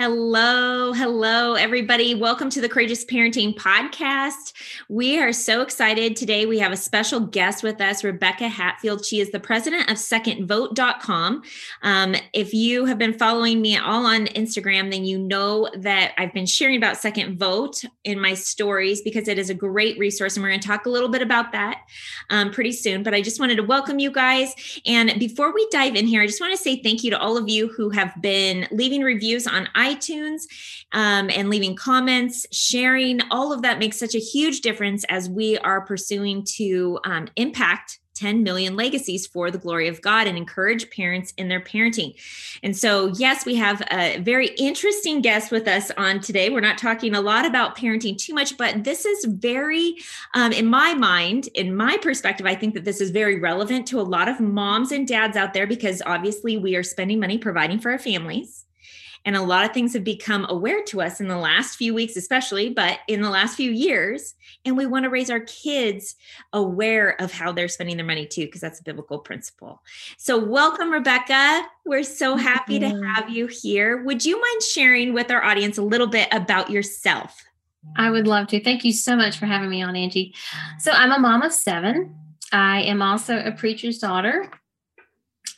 Hello, hello, everybody. Welcome to the Courageous Parenting Podcast. We are so excited. Today, we have a special guest with us, Rebecca Hatfield. She is the president of secondvote.com. Um, if you have been following me all on Instagram, then you know that I've been sharing about Second Vote in my stories because it is a great resource. And we're going to talk a little bit about that um, pretty soon. But I just wanted to welcome you guys. And before we dive in here, I just want to say thank you to all of you who have been leaving reviews on iTunes iTunes um, and leaving comments, sharing. All of that makes such a huge difference as we are pursuing to um, impact 10 million legacies for the glory of God and encourage parents in their parenting. And so, yes, we have a very interesting guest with us on today. We're not talking a lot about parenting too much, but this is very, um, in my mind, in my perspective, I think that this is very relevant to a lot of moms and dads out there because obviously we are spending money providing for our families. And a lot of things have become aware to us in the last few weeks, especially, but in the last few years. And we want to raise our kids aware of how they're spending their money too, because that's a biblical principle. So, welcome, Rebecca. We're so happy to have you here. Would you mind sharing with our audience a little bit about yourself? I would love to. Thank you so much for having me on, Angie. So, I'm a mom of seven. I am also a preacher's daughter.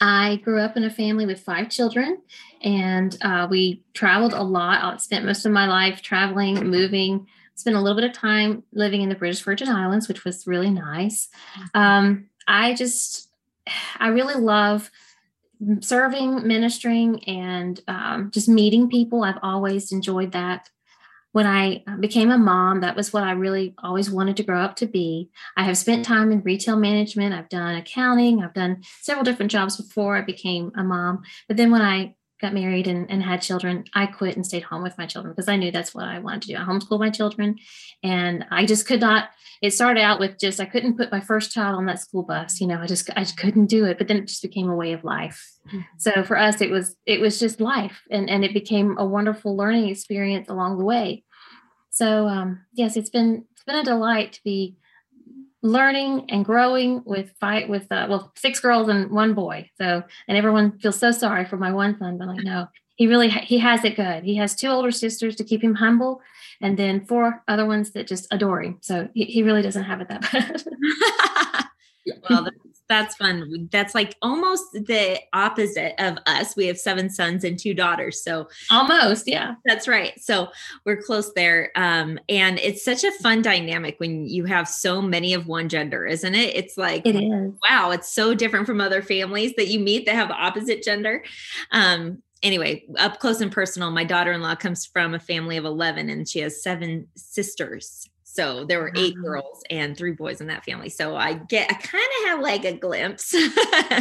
I grew up in a family with five children, and uh, we traveled a lot. I spent most of my life traveling, moving. Spent a little bit of time living in the British Virgin Islands, which was really nice. Um, I just, I really love serving, ministering, and um, just meeting people. I've always enjoyed that when I uh, became a mom, that was what I really always wanted to grow up to be. I have spent time in retail management. I've done accounting. I've done several different jobs before I became a mom. But then when I got married and, and had children, I quit and stayed home with my children because I knew that's what I wanted to do. I homeschooled my children and I just could not, it started out with just, I couldn't put my first child on that school bus. You know, I just, I just couldn't do it, but then it just became a way of life. Mm-hmm. So for us, it was, it was just life and, and it became a wonderful learning experience along the way. So um, yes, it's been, it's been a delight to be learning and growing with fight with uh, well six girls and one boy. So and everyone feels so sorry for my one son but like no he really he has it good. He has two older sisters to keep him humble and then four other ones that just adore him. So he, he really doesn't have it that bad well that's fun. That's like almost the opposite of us. We have seven sons and two daughters. So almost, yeah. That's right. So we're close there. Um, and it's such a fun dynamic when you have so many of one gender, isn't it? It's like it is. wow, it's so different from other families that you meet that have opposite gender. Um, anyway, up close and personal, my daughter-in-law comes from a family of 11 and she has seven sisters. So there were eight girls and three boys in that family. So I get, I kind of have like a glimpse.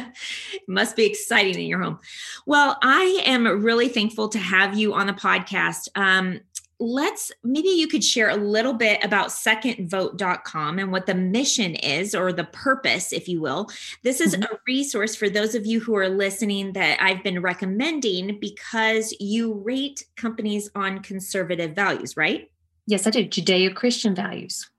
must be exciting in your home. Well, I am really thankful to have you on the podcast. Um, let's maybe you could share a little bit about secondvote.com and what the mission is or the purpose if you will this is mm-hmm. a resource for those of you who are listening that i've been recommending because you rate companies on conservative values right Yes, I do. Judeo Christian values.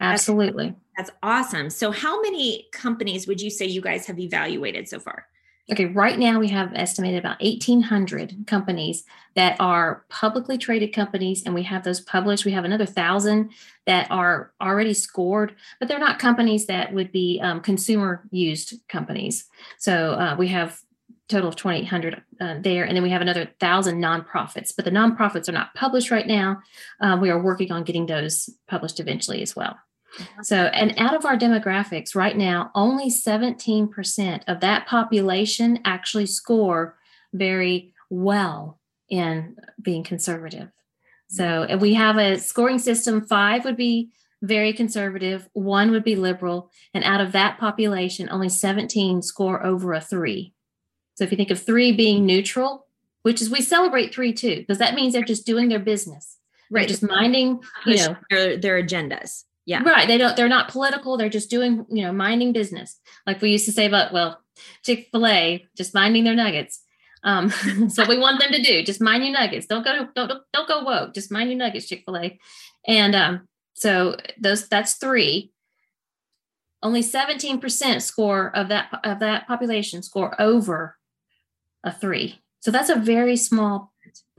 Absolutely. That's, that's, awesome. So, how many companies would you say you guys have evaluated so far? Okay, right now we have estimated about 1,800 companies that are publicly traded companies, and we have those published. We have another thousand that are already scored, but they're not companies that would be um, consumer used companies. So uh, we have total of 2800 uh, there. And then we have another thousand nonprofits but the nonprofits are not published right now. Um, we are working on getting those published eventually as well. So and out of our demographics right now only 17% of that population actually score very well in being conservative. So and we have a scoring system. Five would be very conservative, one would be liberal, and out of that population, only 17 score over a three. So if you think of three being neutral, which is we celebrate three too, because that means they're just doing their business. Right. They're just minding, you know, their, their agendas. Yeah. Right. They don't, they're not political. They're just doing, you know, minding business. Like we used to say about, well, Chick-fil-A, just minding their nuggets. Um, so we want them to do just mind your nuggets. Don't go, don't, don't go woke. Just mind your nuggets, Chick-fil-A. And um, so those that's three. Only 17% score of that of that population score over a three. So that's a very small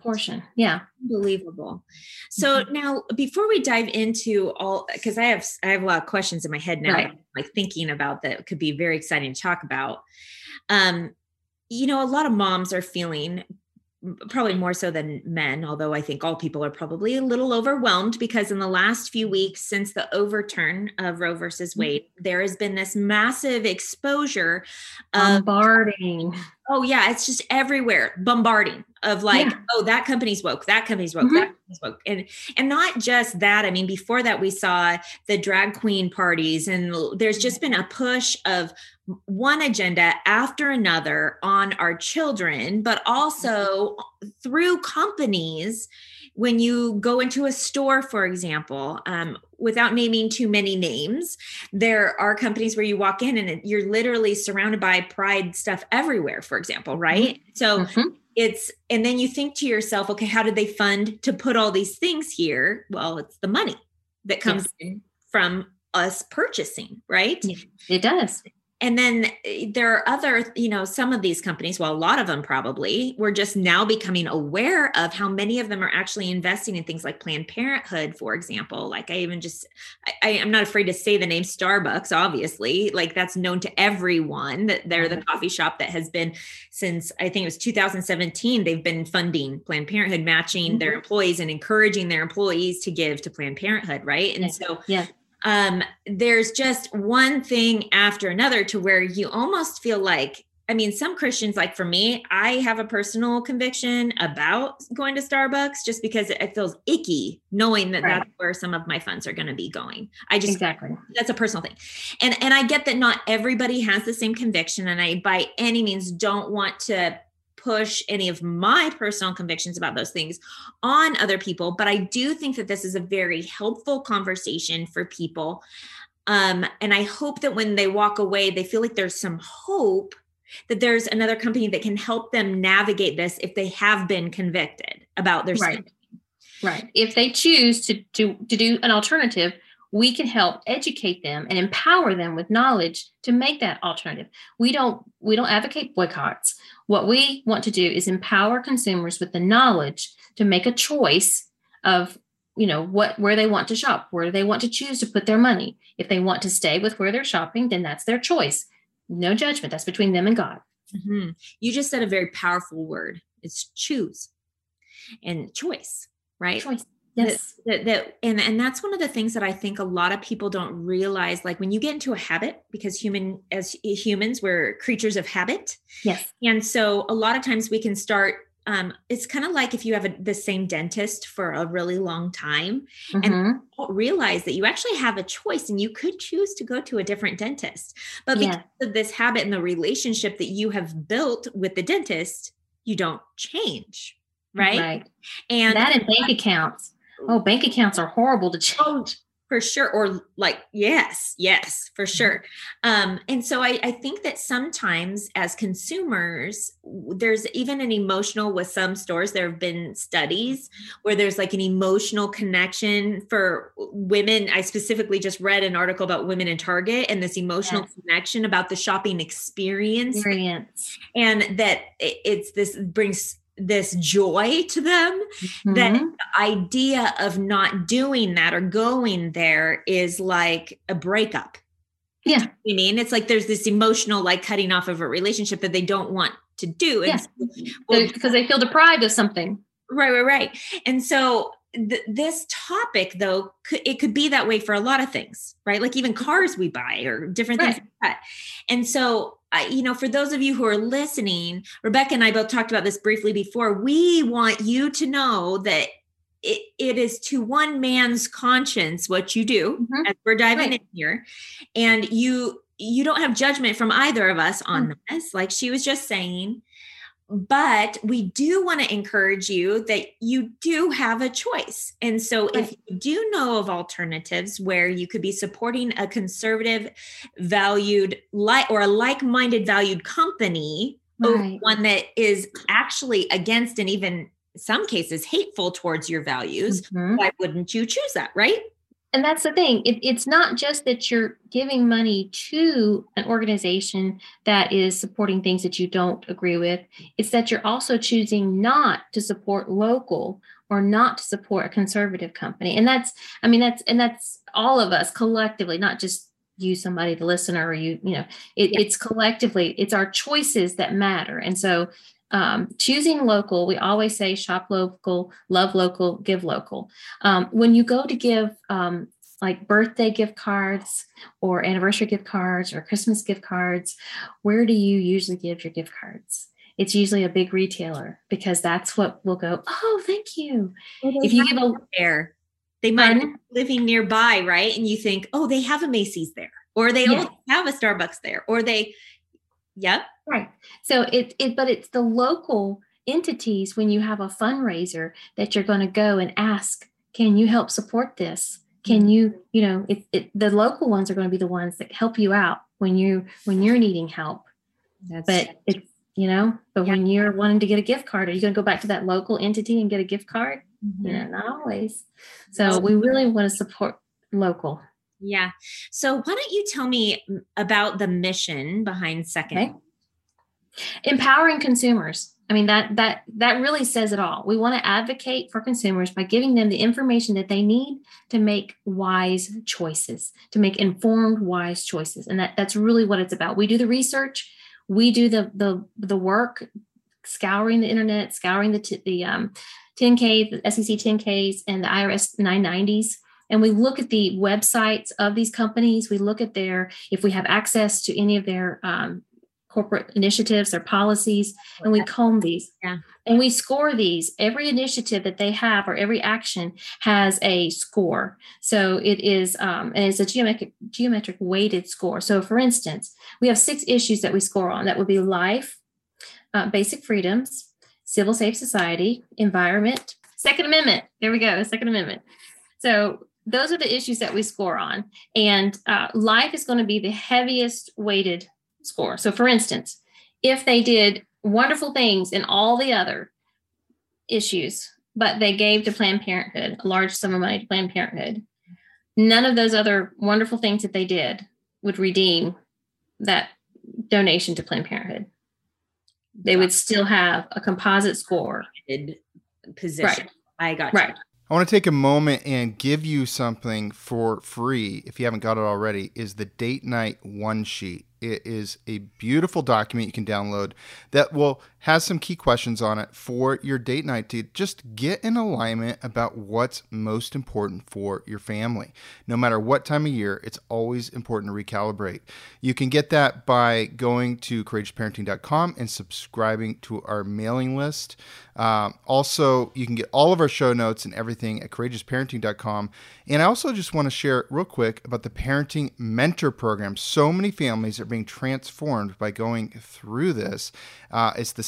portion. Yeah. Unbelievable. So mm-hmm. now before we dive into all because I have I have a lot of questions in my head now, right. like thinking about that could be very exciting to talk about. Um, you know, a lot of moms are feeling probably more so than men, although I think all people are probably a little overwhelmed because in the last few weeks since the overturn of Roe versus mm-hmm. Wade, there has been this massive exposure of bombarding. Oh yeah, it's just everywhere, bombarding of like, yeah. oh, that company's woke, that company's woke, mm-hmm. that company's woke. And and not just that. I mean, before that, we saw the drag queen parties, and there's just been a push of one agenda after another on our children, but also through companies. When you go into a store, for example, um, without naming too many names, there are companies where you walk in and you're literally surrounded by pride stuff everywhere, for example, right? Mm-hmm. So mm-hmm. it's, and then you think to yourself, okay, how did they fund to put all these things here? Well, it's the money that comes yes. in from us purchasing, right? It does and then eh, there are other you know some of these companies well a lot of them probably we're just now becoming aware of how many of them are actually investing in things like planned parenthood for example like i even just I, am not afraid to say the name starbucks obviously like that's known to everyone that they're the mm-hmm. coffee shop that has been since i think it was 2017 they've been funding planned parenthood matching mm-hmm. their employees and encouraging their employees to give to planned parenthood right and yeah. so yeah um, there's just one thing after another to where you almost feel like I mean, some Christians, like for me, I have a personal conviction about going to Starbucks just because it feels icky knowing that right. that's where some of my funds are going to be going. I just exactly that's a personal thing, and and I get that not everybody has the same conviction, and I by any means don't want to push any of my personal convictions about those things on other people, but I do think that this is a very helpful conversation for people. Um, and I hope that when they walk away, they feel like there's some hope that there's another company that can help them navigate this if they have been convicted about their right. Right. If they choose to, to to do an alternative, we can help educate them and empower them with knowledge to make that alternative we don't we don't advocate boycotts what we want to do is empower consumers with the knowledge to make a choice of you know what where they want to shop where they want to choose to put their money. If they want to stay with where they're shopping then that's their choice. No judgment. That's between them and god. Mm-hmm. you just said a very powerful word. It's choose. And choice right? Choice yes that, that, that, and and that's one of the things that i think a lot of people don't realize like when you get into a habit because human as humans we're creatures of habit yes and so a lot of times we can start um, it's kind of like if you have a, the same dentist for a really long time mm-hmm. and don't realize that you actually have a choice and you could choose to go to a different dentist but because yeah. of this habit and the relationship that you have built with the dentist you don't change right, right. and that in bank accounts oh, bank accounts are horrible to change. For sure. Or like, yes, yes, for mm-hmm. sure. Um, and so I, I think that sometimes as consumers, there's even an emotional with some stores. There have been studies where there's like an emotional connection for women. I specifically just read an article about women in Target and this emotional yes. connection about the shopping experience. experience. And that it's this brings this joy to them mm-hmm. that the idea of not doing that or going there is like a breakup. Yeah. i mean? It's like there's this emotional like cutting off of a relationship that they don't want to do. Yeah. well, because they feel deprived of something. Right right right. And so th- this topic though could, it could be that way for a lot of things right? Like even cars we buy or different right. things like that. And so I, you know, for those of you who are listening, Rebecca and I both talked about this briefly before. We want you to know that it, it is to one man's conscience what you do Mhm. as we're diving Right. in here and you you don't have judgment from either of us on Mm. this like she was just saying but we do want to encourage you that you do have a choice and so if you do know of alternatives where you could be supporting a conservative valued like or a like-minded valued company Right. one that is actually against and even some cases hateful towards your values Mhm. why wouldn't you choose that right And that's the thing. It, it's not just that you're giving money to an organization that is supporting things that you don't agree with. It's that you're also choosing not to support local or not to support a conservative company. And that's, I mean, that's, and that's all of us collectively, not just you, somebody, the listener, or you, you know, it, Yeah. it's collectively, it's our choices that matter. And so, um, choosing local, we always say shop local, love local, give local. Um, when you go to give um, like birthday gift cards or anniversary gift cards or Christmas gift cards, where do you usually give your gift cards? It's usually a big retailer because that's what will go, oh, thank you. If you give a there they might be living nearby right and you think oh they have a macy's there or they Yeah. have a starbucks there or they yep Right. So it, it but it's the local entities when you have a fundraiser that you're going to go and ask, can you help support this? Can you, you know, it, it the local ones are going to be the ones that help you out when you when you're needing help. that's But it's you know, but Yeah. when you're wanting to get a gift card, are you going to go back to that local entity and get a gift card? Mhm. You know, not always. So we really want to support local. Yeah. So why don't you tell me about the mission behind second? Okay. empowering consumers. I mean that that that really says it all. We want to advocate for consumers by giving them the information that they need to make wise choices to make informed wise choices. And that that's really what it's about. We do the research. We do the the the work scouring the internet scouring the t- the um 10k the sec 10ks and the irs 990s and we look at the websites of these companies we look at their if we have access to any of their um, corporate initiatives, their policies, and we comb these. Yeah. And we score these. Every initiative that they have or every action has a score. So it is, um, and it's a geometric geometric weighted score. So for instance, we have six issues that we score on. That would be life, uh, basic freedoms, civil safe society, environment, Second Amendment. There we go, Second Amendment. So those are the issues that we score on, and uh, life is going to be the heaviest weighted score. So, for instance, if they did wonderful things in all the other issues, but they gave to Planned Parenthood a large sum of money to Planned Parenthood, none of those other wonderful things that they did would redeem that donation to Planned Parenthood. They would still have a composite score. position Right. i got you. I want to take a moment and give you something for free if you haven't got it already is the date night one sheet. It is a beautiful document you can download that will has some key questions on it for your date night to just get in alignment about what's most important for your family. No matter what time of year, it's always important to recalibrate. You can get that by going to courageousparenting.com and subscribing to our mailing list. Um, also, you can get all of our show notes and everything at courageousparenting.com. And I also just want to share real quick about the Parenting Mentor Program. So many families are being transformed by going through this. Uh, it's the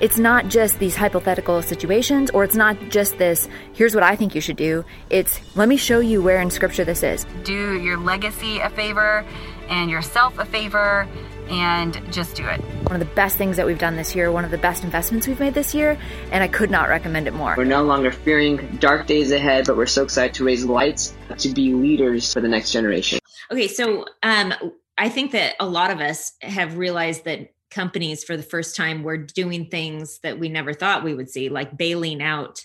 It's not just these hypothetical situations or it's not just this, here's what I think you should do. It's let me show you where in scripture this is. Do your legacy a favor and yourself a favor and just do it. One of the best things that we've done this year, one of the best investments we've made this year, and I could not recommend it more. We're no longer fearing dark days ahead, but we're so excited to raise lights to be leaders for the next generation. Okay, so um, I think that a lot of us have realized that companies for the first time were doing things that we never thought we would see, like bailing out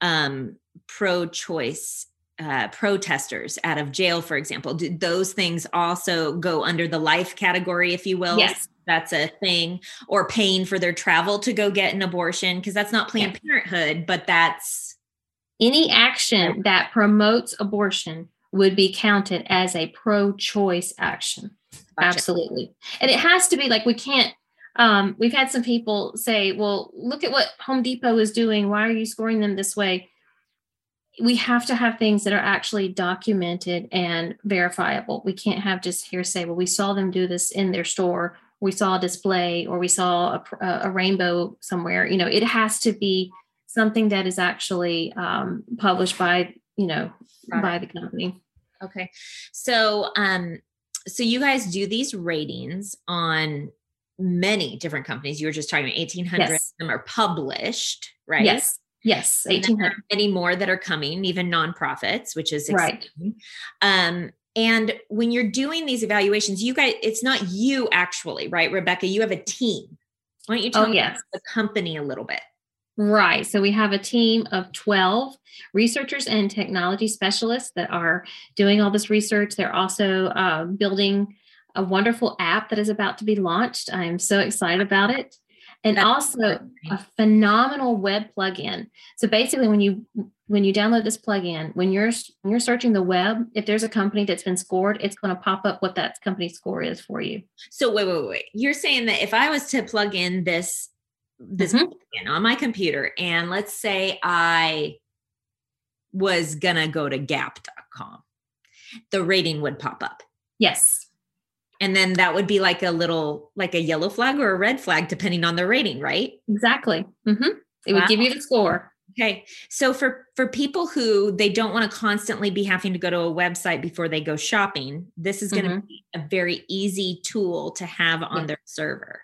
um, pro choice uh, protesters out of jail, for example. Do those things also go under the life category, if you will? Yes. That's a thing, or paying for their travel to go get an abortion, because that's not Planned Parenthood, but that's Any action that promotes abortion would be counted as a pro choice action. Absolutely. And it has to be like we can't um we've had some people say, "Well, look at what Home Depot is doing. Why are you scoring them this way?" We have to have things that are actually documented and verifiable. We can't have just hearsay. Well, we saw them do this in their store. We saw a display, or we saw a, a a rainbow somewhere. You know, it has to be something that is actually um, published by you know it. by the company. Okay. So um so you guys do these ratings on many different companies. You were just talking about 1800 Yes. of them are published, right? Yes, yes, eighteen hundred. many more that are coming, even nonprofits, which is Right. Um and when you're doing these evaluations, you guys, it's not you actually, right, Rebecca? You have a team. Why don't you tell Oh, yes. about the company a little bit? Right. So we have a team of 12 researchers and technology specialists that are doing all this research. They're also uh, building a wonderful app that is about to be launched. I'm so excited about it. And That's also exciting. a phenomenal web plugin. So basically when you when you download this plugin, when you're when you're searching the web, if there's a company that's been scored, it's going to pop up what that company score is for you. So wait, wait, wait. You're saying that if I was to plug in this this Mhm. on my computer, and let's say I was gonna go to Gap.com, the rating would pop up, Yes. and then that would be like a little like a yellow flag or a red flag, depending on the rating, right? Exactly. hmm It would give you the score. Okay. So for for people who they don't want to constantly be having to go to a website before they go shopping, this is going to Mhm. be a very easy tool to have on Yeah. their server.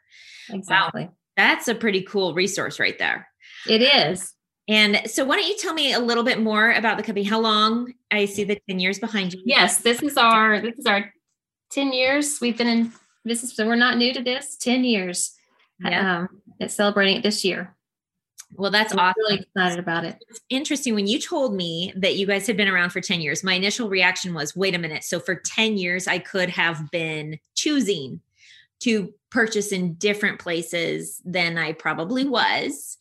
Exactly. That's a pretty cool resource right there. It is. And so, why don't you tell me a little bit more about the company? How long? I see the ten years behind you. Yes, this is our this is our 10 years. We've been in business, so we're not new to this. 10 years. Yeah. Um, it's celebrating it this year. Well, that's I'm awesome. really excited about it. It's interesting when you told me that you guys had been around for 10 years. My initial reaction was, wait a minute. So, for 10 years, I could have been choosing to purchase in different places than I probably was.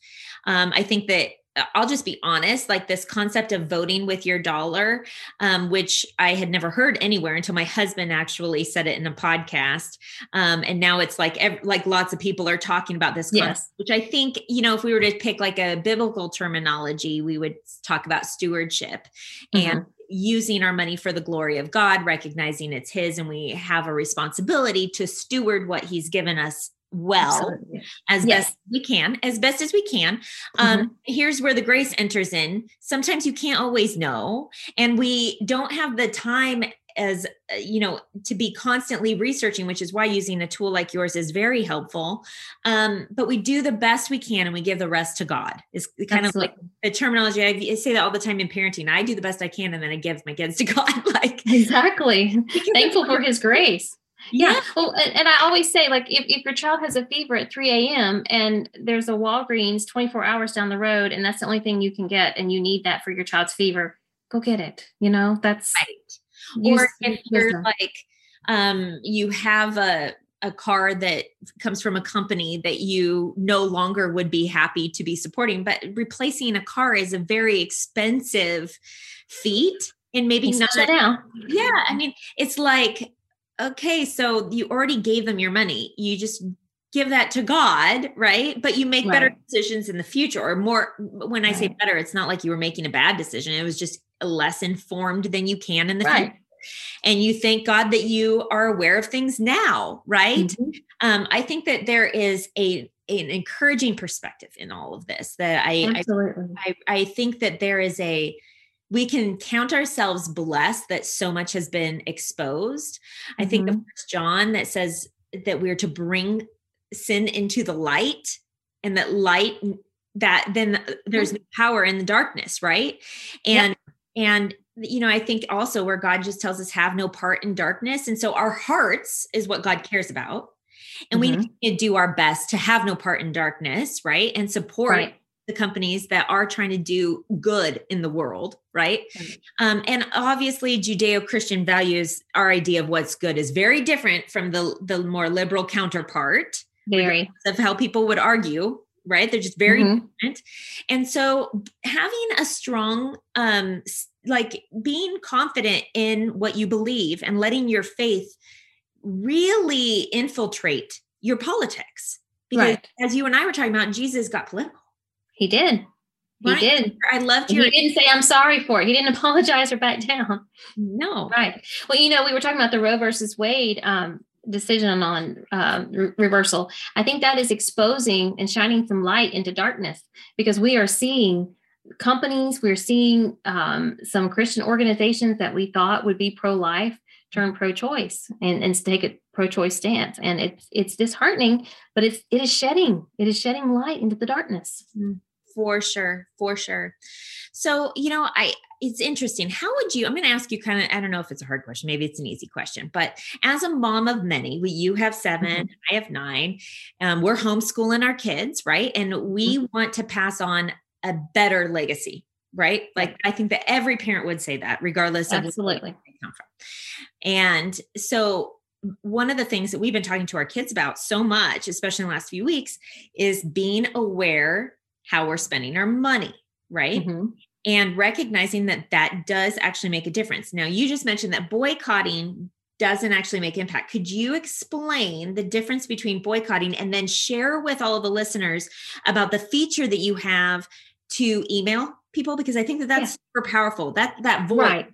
Um, I think that uh, I'll just be honest, like this concept of voting with your dollar, um, which I had never heard anywhere until my husband actually said it in a podcast. Um, and now it's like ev- like lots of people are talking about this concept, Yes. which I think you know if we were to pick like a biblical terminology, we would talk about stewardship and using our money for the glory of God, recognizing it's His, and we have a responsibility to steward what He's given us well Absolutely. as Yes. best we can, as best as we can. Um, Here's where the grace enters in. Sometimes you can't always know, and we don't have the time as uh, you know to be constantly researching which is why using a tool like yours is very helpful um, but we do the best we can and we give the rest to god is kind of like Absolutely. the terminology I, say that all the time in parenting i do the best i can and then i give my kids to god like Exactly. Thankful for his grace. yeah Well, and, and I always say, like, if, if your child has a fever at 3 a.m. and there's a Walgreens 24 hours down the road, and that's the only thing you can get, and you need that for your child's fever, go get it. You know, that's right use- or if you're wisdom. like um you have a a car that comes from a company that you no longer would be happy to be supporting but replacing a car is a very expensive feat and maybe not now. yeah i mean it's like okay so you already gave them your money. You just give that to god right? But you make better decisions in the future or more when i say better it's not like you were making a bad decision. It was just less informed than you can in the Right. future and you thank god that you are aware of things now right Mhm. um, I think that there is a an encouraging perspective in all of this. That I I, I, I think that there is a we can count ourselves blessed that so much has been exposed. I think the Mhm. first John that says that we're to bring sin into the light and that light that then there's no power in the darkness, right? And and you know, I think also where God just tells us have no part in darkness. And so our hearts is what God cares about. And we Mhm. need to do our best to have no part in darkness, right? And support Right. the companies that are trying to do good in the world, right? Right. Um, and obviously, Judeo-Christian values, our idea of what's good is very different from the the more liberal counterpart Very. of how people would argue, right? They're just very Mhm. different. And so, having a strong, um, like being confident in what you believe and letting your faith really infiltrate your politics. Because Right. as you and I were talking about, Jesus got political. He did. He Right. did. I loved your he didn't say I'm sorry for it. He didn't apologize or back down. no. Right. Well, you know, we were talking about the Roe versus Wade um, decision on um, re- reversal. I think that is exposing and shining some light into darkness because we are seeing companies, we're seeing um, some Christian organizations that we thought would be pro-life turn pro-choice and, and take a pro-choice stance. And it's it's disheartening, but it's it is shedding it is shedding light into the darkness. For sure, for sure. So, you know, I it's interesting. How would you? I'm going to ask you kind of. I don't know if it's a hard question. Maybe it's an easy question. But as a mom of many, we, you have 7 I have nine. Um, we're homeschooling our kids, right? And we want to pass on a better legacy, right? Like I think that every parent would say that, regardless of Absolutely. where they come from. And so one of the things that we've been talking to our kids about so much, especially in the last few weeks, is being aware how we're spending our money, right? Mhm. And recognizing that that does actually make a difference. Now, you just mentioned that boycotting doesn't actually make impact. Could you explain the difference between boycotting and then share with all of the listeners about the feature that you have to email people because I think that that's super powerful. That that voice Right.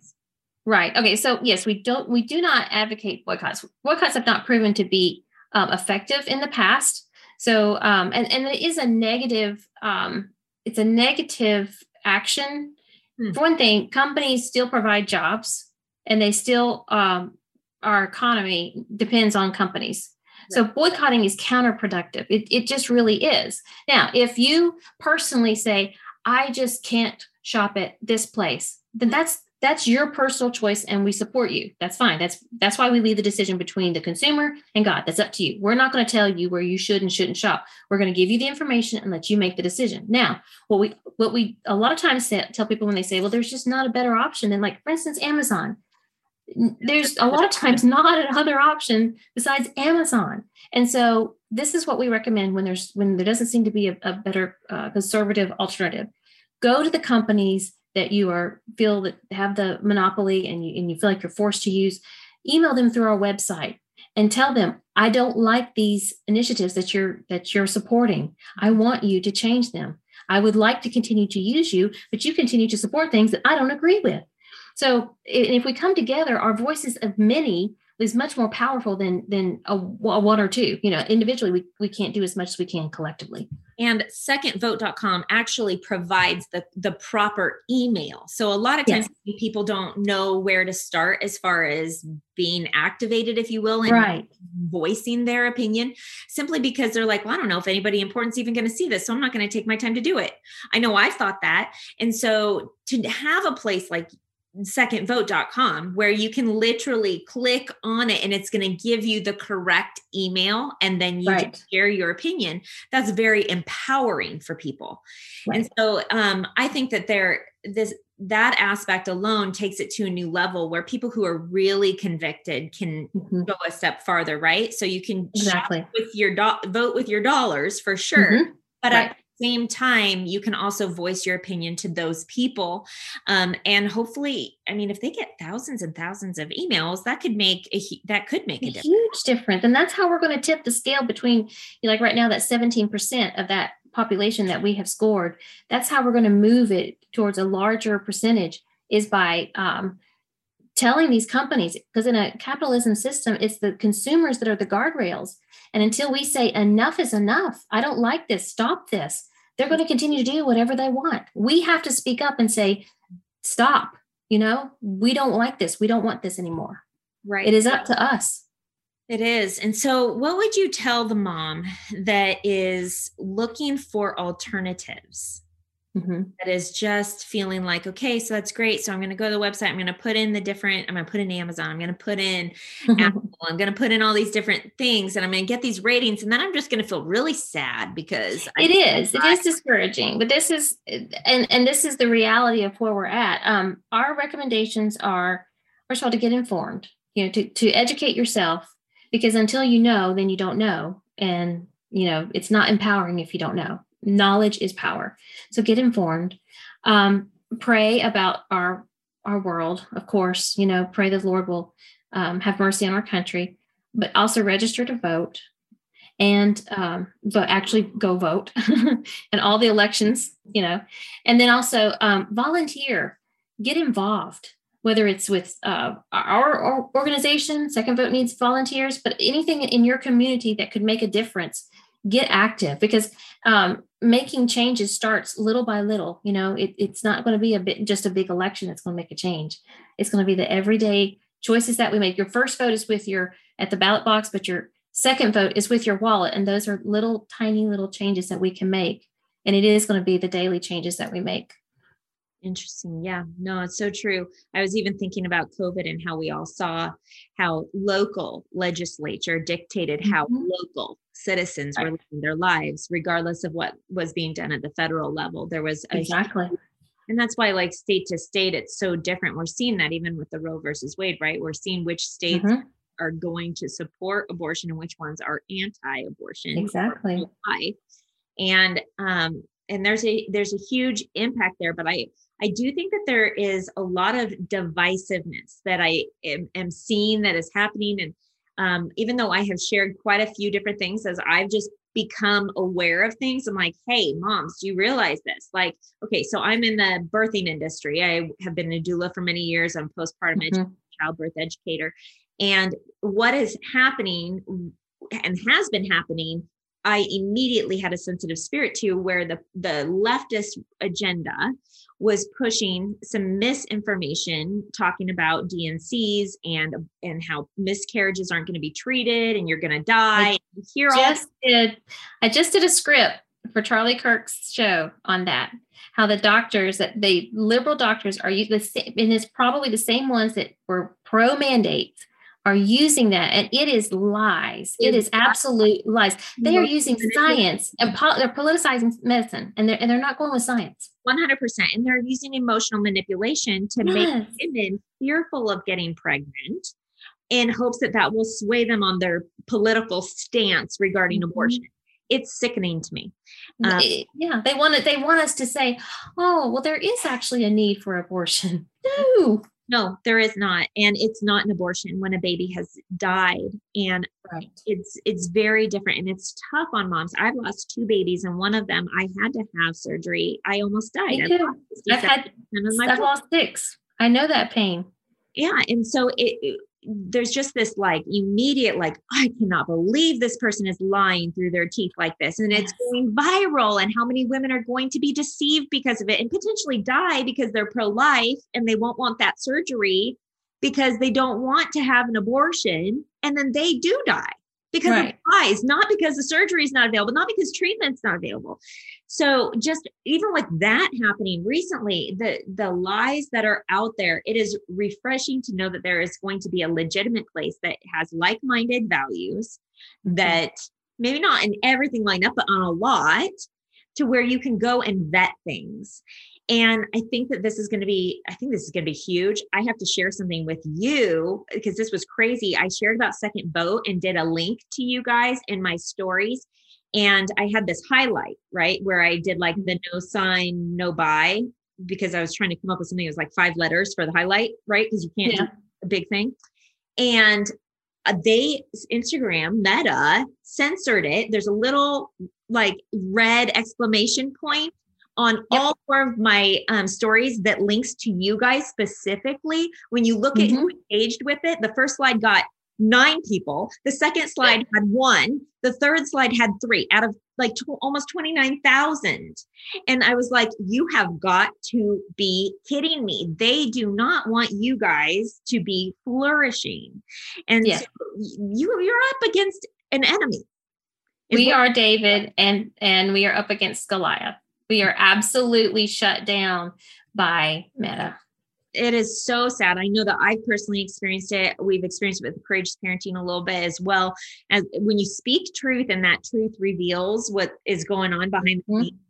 Right. Okay. So yes, we don't. We do not advocate boycotts. Boycotts have not proven to be um, effective in the past. So um, and and it is a negative. Um, it's a negative action. Hmm. For one thing, companies still provide jobs, and they still um, our economy depends on companies. So boycotting is counterproductive. It, it just really is. Now, if you personally say, I just can't shop at this place, then that's that's your personal choice and we support you. That's fine. That's that's why we leave the decision between the consumer and God. That's up to you. We're not going to tell you where you should and shouldn't shop. We're going to give you the information and let you make the decision. Now, what we what we a lot of times say, tell people when they say, well, there's just not a better option than like, for instance, Amazon there's a lot of times not another option besides Amazon. And so this is what we recommend when there's when there doesn't seem to be a, a better uh, conservative alternative. Go to the companies that you are feel that have the monopoly and you and you feel like you're forced to use. Email them through our website and tell them I don't like these initiatives that you're that you're supporting. I want you to change them. I would like to continue to use you, but you continue to support things that I don't agree with. So if we come together, our voices of many is much more powerful than than a, a one or two. You know, individually we, we can't do as much as we can collectively. And secondvote.com actually provides the the proper email. So a lot of times people don't know where to start as far as being activated, if you will, and Right. voicing their opinion simply because they're like, well, I don't know if anybody important's even going to see this. So I'm not going to take my time to do it. I know I've thought that. And so to have a place like secondvote.com where you can literally click on it and it's going to give you the correct email and then you Right. just share your opinion that's very empowering for people and so um, i think that there this that aspect alone takes it to a new level where people who are really convicted can Mhm. go a step farther right so you can Exactly. with your do- vote with your dollars for sure Mhm. but Right. the same time you can also voice your opinion to those people um, and hopefully i mean if they get thousands and thousands of emails that could make a that could make a A difference huge difference. And that's how we're going to tip the scale between, you know, like right now, that 17% of that population that we have scored, that's how we're going to move it towards a larger percentage is by um, telling these companies because in a capitalism system it's the consumers that are the guardrails. And until we say enough is enough. I don't like this. Stop this. They're going to continue to do whatever they want. We have to speak up and say stop. You know we don't like this. We don't want this anymore. Right. It is up to us. It is. And so, what would you tell the mom that is looking for alternatives? Mm-hmm. That is just feeling like, okay, so that's great. So I'm going to go to the website. I'm going to put in the different, I'm going to put in Amazon. I'm going to put in Apple. I'm going to put in all these different things and I'm going to get these ratings. And then I'm just going to feel really sad because it is, it is discouraging, but this is, and, and this is the reality of where we're at. Um, our recommendations are, first of all, to get informed, you know, to, to educate yourself because until you know, then you don't know. And, you know, it's not empowering if you don't know knowledge is power. So get informed. Um, pray about our our world, of course. You know, pray the Lord will um, have mercy on our country, but also register to vote and um, but actually go vote and all the elections. You know, and then also um, volunteer, get involved. Whether it's with uh, our, our organization, Second Vote needs volunteers, but anything in your community that could make a difference get active because um, making changes starts little by little you know it, it's not going to be a bit just a big election that's going to make a change. It's going to be the everyday choices that we make. Your first vote is with your at the ballot box but your second vote is with your wallet and those are little tiny little changes that we can make. And it is going to be the daily changes that we make Interesting. Yeah, no, it's so true. I was even thinking about COVID and how we all saw how local legislature dictated mm-hmm. how local citizens right. were living their lives, regardless of what was being done at the federal level. There was exactly. and that's why, like state to state, it's so different. We're seeing that even with the Roe versus Wade, right? We're seeing which states mm-hmm. are going to support abortion and which ones are anti-abortion. Exactly. And um, and there's a there's a huge impact there. But I I do think that there is a lot of divisiveness that I am, am seeing that is happening. And um, even though I have shared quite a few different things as I've just become aware of things, I'm like, hey, moms, do you realize this? Like, okay, so I'm in the birthing industry. I have been a doula for many years. I'm postpartum mm-hmm. educator, childbirth educator. And what is happening and has been happening I immediately had a sensitive spirit to where the the leftist agenda was pushing some misinformation talking about D&Cs and and how miscarriages aren't going to be treated and you're going to die. I Here just did I just did a script for Charlie Kirk's show on that. How the doctors that the liberal doctors are you the same, and it's probably the same ones that were pro mandates are using that and it is lies. It is absolute lies. They are using science and po- they're politicizing medicine and they're, and they're not going with science. 100% and they're using emotional manipulation to yes. make women fearful of getting pregnant in hopes that that will sway them on their political stance regarding mm-hmm. abortion. It's sickening to me. Um, yeah they want it they want us to say oh well there is actually a need for abortion. No no, there is not. And it's not an abortion when a baby has died. And right. it's it's very different and it's tough on moms. I've lost two babies and one of them I had to have surgery. I almost died. Me too. I've had I've lost six. I know that pain. Yeah. And so it, it there's just this like immediate like i cannot believe this person is lying through their teeth like this and yes. it's going viral and how many women are going to be deceived because of it and potentially die because they're pro-life and they won't want that surgery because they don't want to have an abortion and then they do die because right. of lies, not because the surgery is not available, not because treatment's not available. So just even with that happening recently, the the lies that are out there, it is refreshing to know that there is going to be a legitimate place that has like-minded values mm-hmm. that maybe not in everything lined up, but on a lot to where you can go and vet things. And I think that this is going to be, I think this is going to be huge. I have to share something with you because this was crazy. I shared about Second Vote and did a link to you guys in my stories. And I had this highlight, right, where I did like the no sign, no buy, because I was trying to come up with something that was like five letters for the highlight, right? Because you can't yeah. do a big thing. And uh, they, Instagram, Meta censored it. There's a little like red exclamation point on yep. all four of my um, stories that links to you guys specifically. When you look mm-hmm. at who engaged with it, the first slide got nine people. The second slide had one. The third slide had three out of like tw- almost 29,000. And I was like, you have got to be kidding me. They do not want you guys to be flourishing. And yeah. so you, you're up against an enemy. We are David and and we are up against Goliath. We are absolutely shut down by Meta it is so sad. I know that I've personally experienced it. We've experienced it with courageous parenting a little bit as well. As when you speak truth and that truth reveals what is going on behind the mm-hmm. scenes,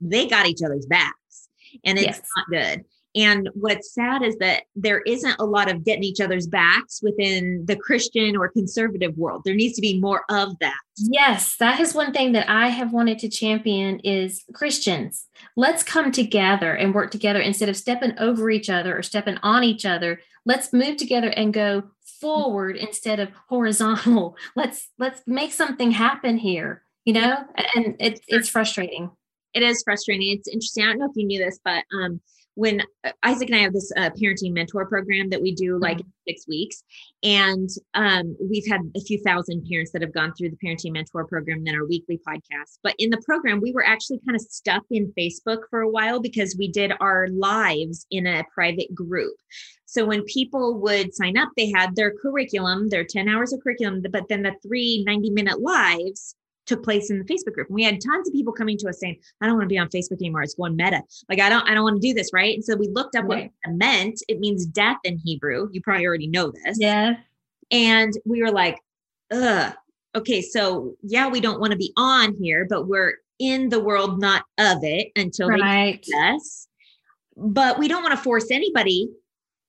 they got each other's backs, and it's yes. not good. And what's sad is that there isn't a lot of getting each other's backs within the Christian or conservative world. There needs to be more of that. Yes, that is one thing that I have wanted to champion is Christians. Let's come together and work together instead of stepping over each other or stepping on each other. Let's move together and go forward instead of horizontal. Let's let's make something happen here, you know? And it's it's frustrating. It is frustrating. It's interesting. I don't know if you knew this, but um when uh, Isaac and I have this uh, parenting mentor program that we do like mm-hmm. six weeks, and um, we've had a few thousand parents that have gone through the parenting mentor program and then our weekly podcast. But in the program, we were actually kind of stuck in Facebook for a while because we did our lives in a private group. So when people would sign up, they had their curriculum, their 10 hours of curriculum, but then the three 90 minute lives took place in the Facebook group. And we had tons of people coming to us saying, I don't want to be on Facebook anymore. It's going meta. Like I don't, I don't want to do this. Right. And so we looked up right. what it meant. It means death in Hebrew. You probably already know this. Yeah. And we were like, ugh. Okay. So yeah, we don't want to be on here, but we're in the world, not of it until right. they us. But we don't want to force anybody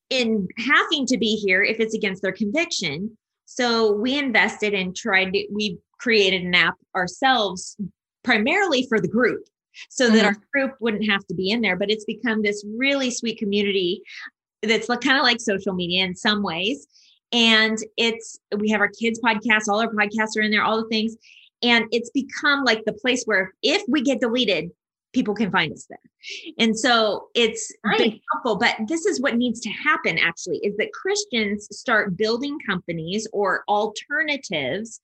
in having to be here if it's against their conviction. So we invested and tried to, we created an app ourselves primarily for the group so that mm-hmm. our group wouldn't have to be in there. But it's become this really sweet community that's like, kind of like social media in some ways. And it's, we have our kids' podcasts, all our podcasts are in there, all the things. And it's become like the place where if we get deleted, people can find us there. And so it's right. been helpful. But this is what needs to happen actually is that Christians start building companies or alternatives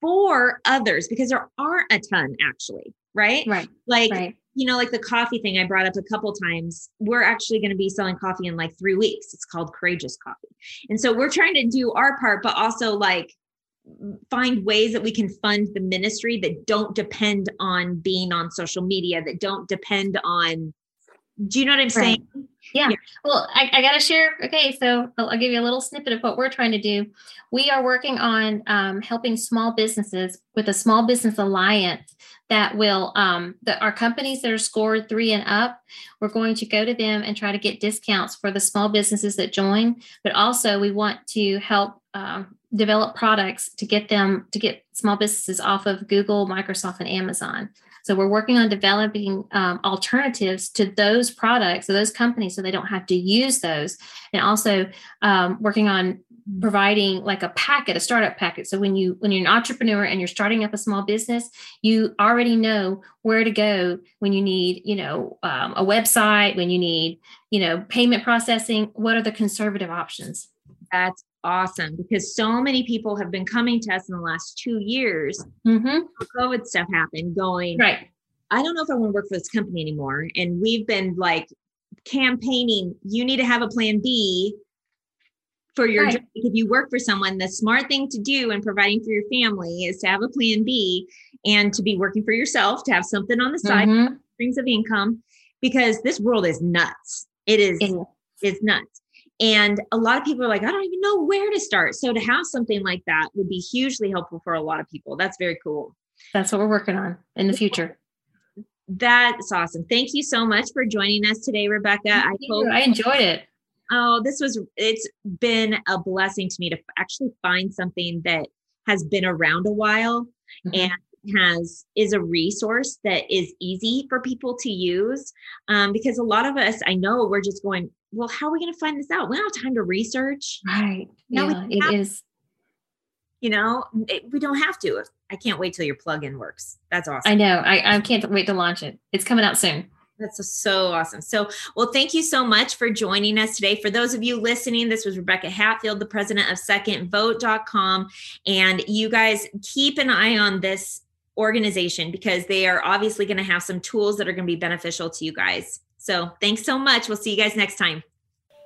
for others because there aren't a ton actually, right? Right. Like, right. you know, like the coffee thing I brought up a couple times. We're actually going to be selling coffee in like three weeks. It's called Courageous Coffee. And so we're trying to do our part, but also like find ways that we can fund the ministry that don't depend on being on social media, that don't depend on do you know what I'm right. saying? Yeah. yeah. Well, I, I got to share. Okay. So I'll, I'll, give you a little snippet of what we're trying to do. We are working on um, helping small businesses with a small business alliance that will, um, that our companies that are scored three and up, we're going to go to them and try to get discounts for the small businesses that join. But also, we want to help um, develop products to get them to get small businesses off of Google, Microsoft, and Amazon. So we're working on developing um, alternatives to those products, so those companies, so they don't have to use those, and also um, working on providing like a packet, a startup packet. So when you when you're an entrepreneur and you're starting up a small business, you already know where to go when you need, you know, um, a website, when you need, you know, payment processing. What are the conservative options? That's awesome because so many people have been coming to us in the last two years. Mm-hmm. COVID stuff happened, going right. I don't know if I want to work for this company anymore. And we've been like campaigning. You need to have a plan B for your right. job. If you work for someone, the smart thing to do in providing for your family is to have a plan B and to be working for yourself, to have something on the side, mm-hmm. strings of income, because this world is nuts. It is. It's nuts. And a lot of people are like, I don't even know where to start. So to have something like that would be hugely helpful for a lot of people. That's very cool. That's what we're working on in the future. That's awesome. Thank you so much for joining us today, Rebecca. I hope I enjoyed it. Oh, this was it's been a blessing to me to actually find something that has been around a while mm-hmm. and has is a resource that is easy for people to use um, because a lot of us i know we're just going well, how are we going to find this out? We don't have time to research. Right. No, yeah, it is. You know, it, we don't have to. I can't wait till your plugin works. That's awesome. I know. I, I can't wait to launch it. It's coming out soon. That's so awesome. So, well, thank you so much for joining us today. For those of you listening, this was Rebecca Hatfield, the president of secondvote.com. And you guys keep an eye on this organization because they are obviously going to have some tools that are going to be beneficial to you guys. So, thanks so much. We'll see you guys next time.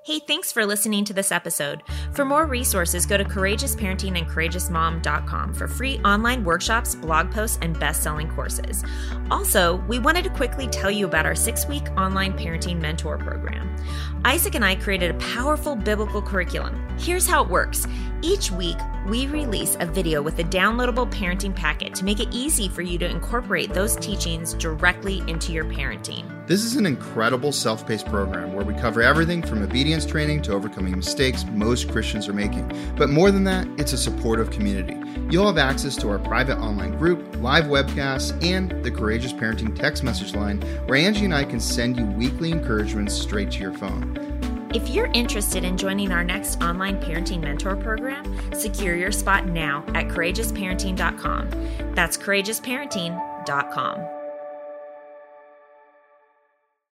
Hey, thanks for listening to this episode. For more resources, go to Courageous Parenting and CourageousMom.com for free online workshops, blog posts, and best selling courses. Also, we wanted to quickly tell you about our six week online parenting mentor program. Isaac and I created a powerful biblical curriculum. Here's how it works each week, we release a video with a downloadable parenting packet to make it easy for you to incorporate those teachings directly into your parenting. This is an incredible self paced program where we cover everything from obedience training to overcoming mistakes most Christians are making. But more than that, it's a supportive community. You'll have access to our private online group, live webcasts, and the Courageous Parenting text message line where Angie and I can send you weekly encouragements straight to your phone. If you're interested in joining our next online parenting mentor program, secure your spot now at courageousparenting.com. That's courageousparenting.com.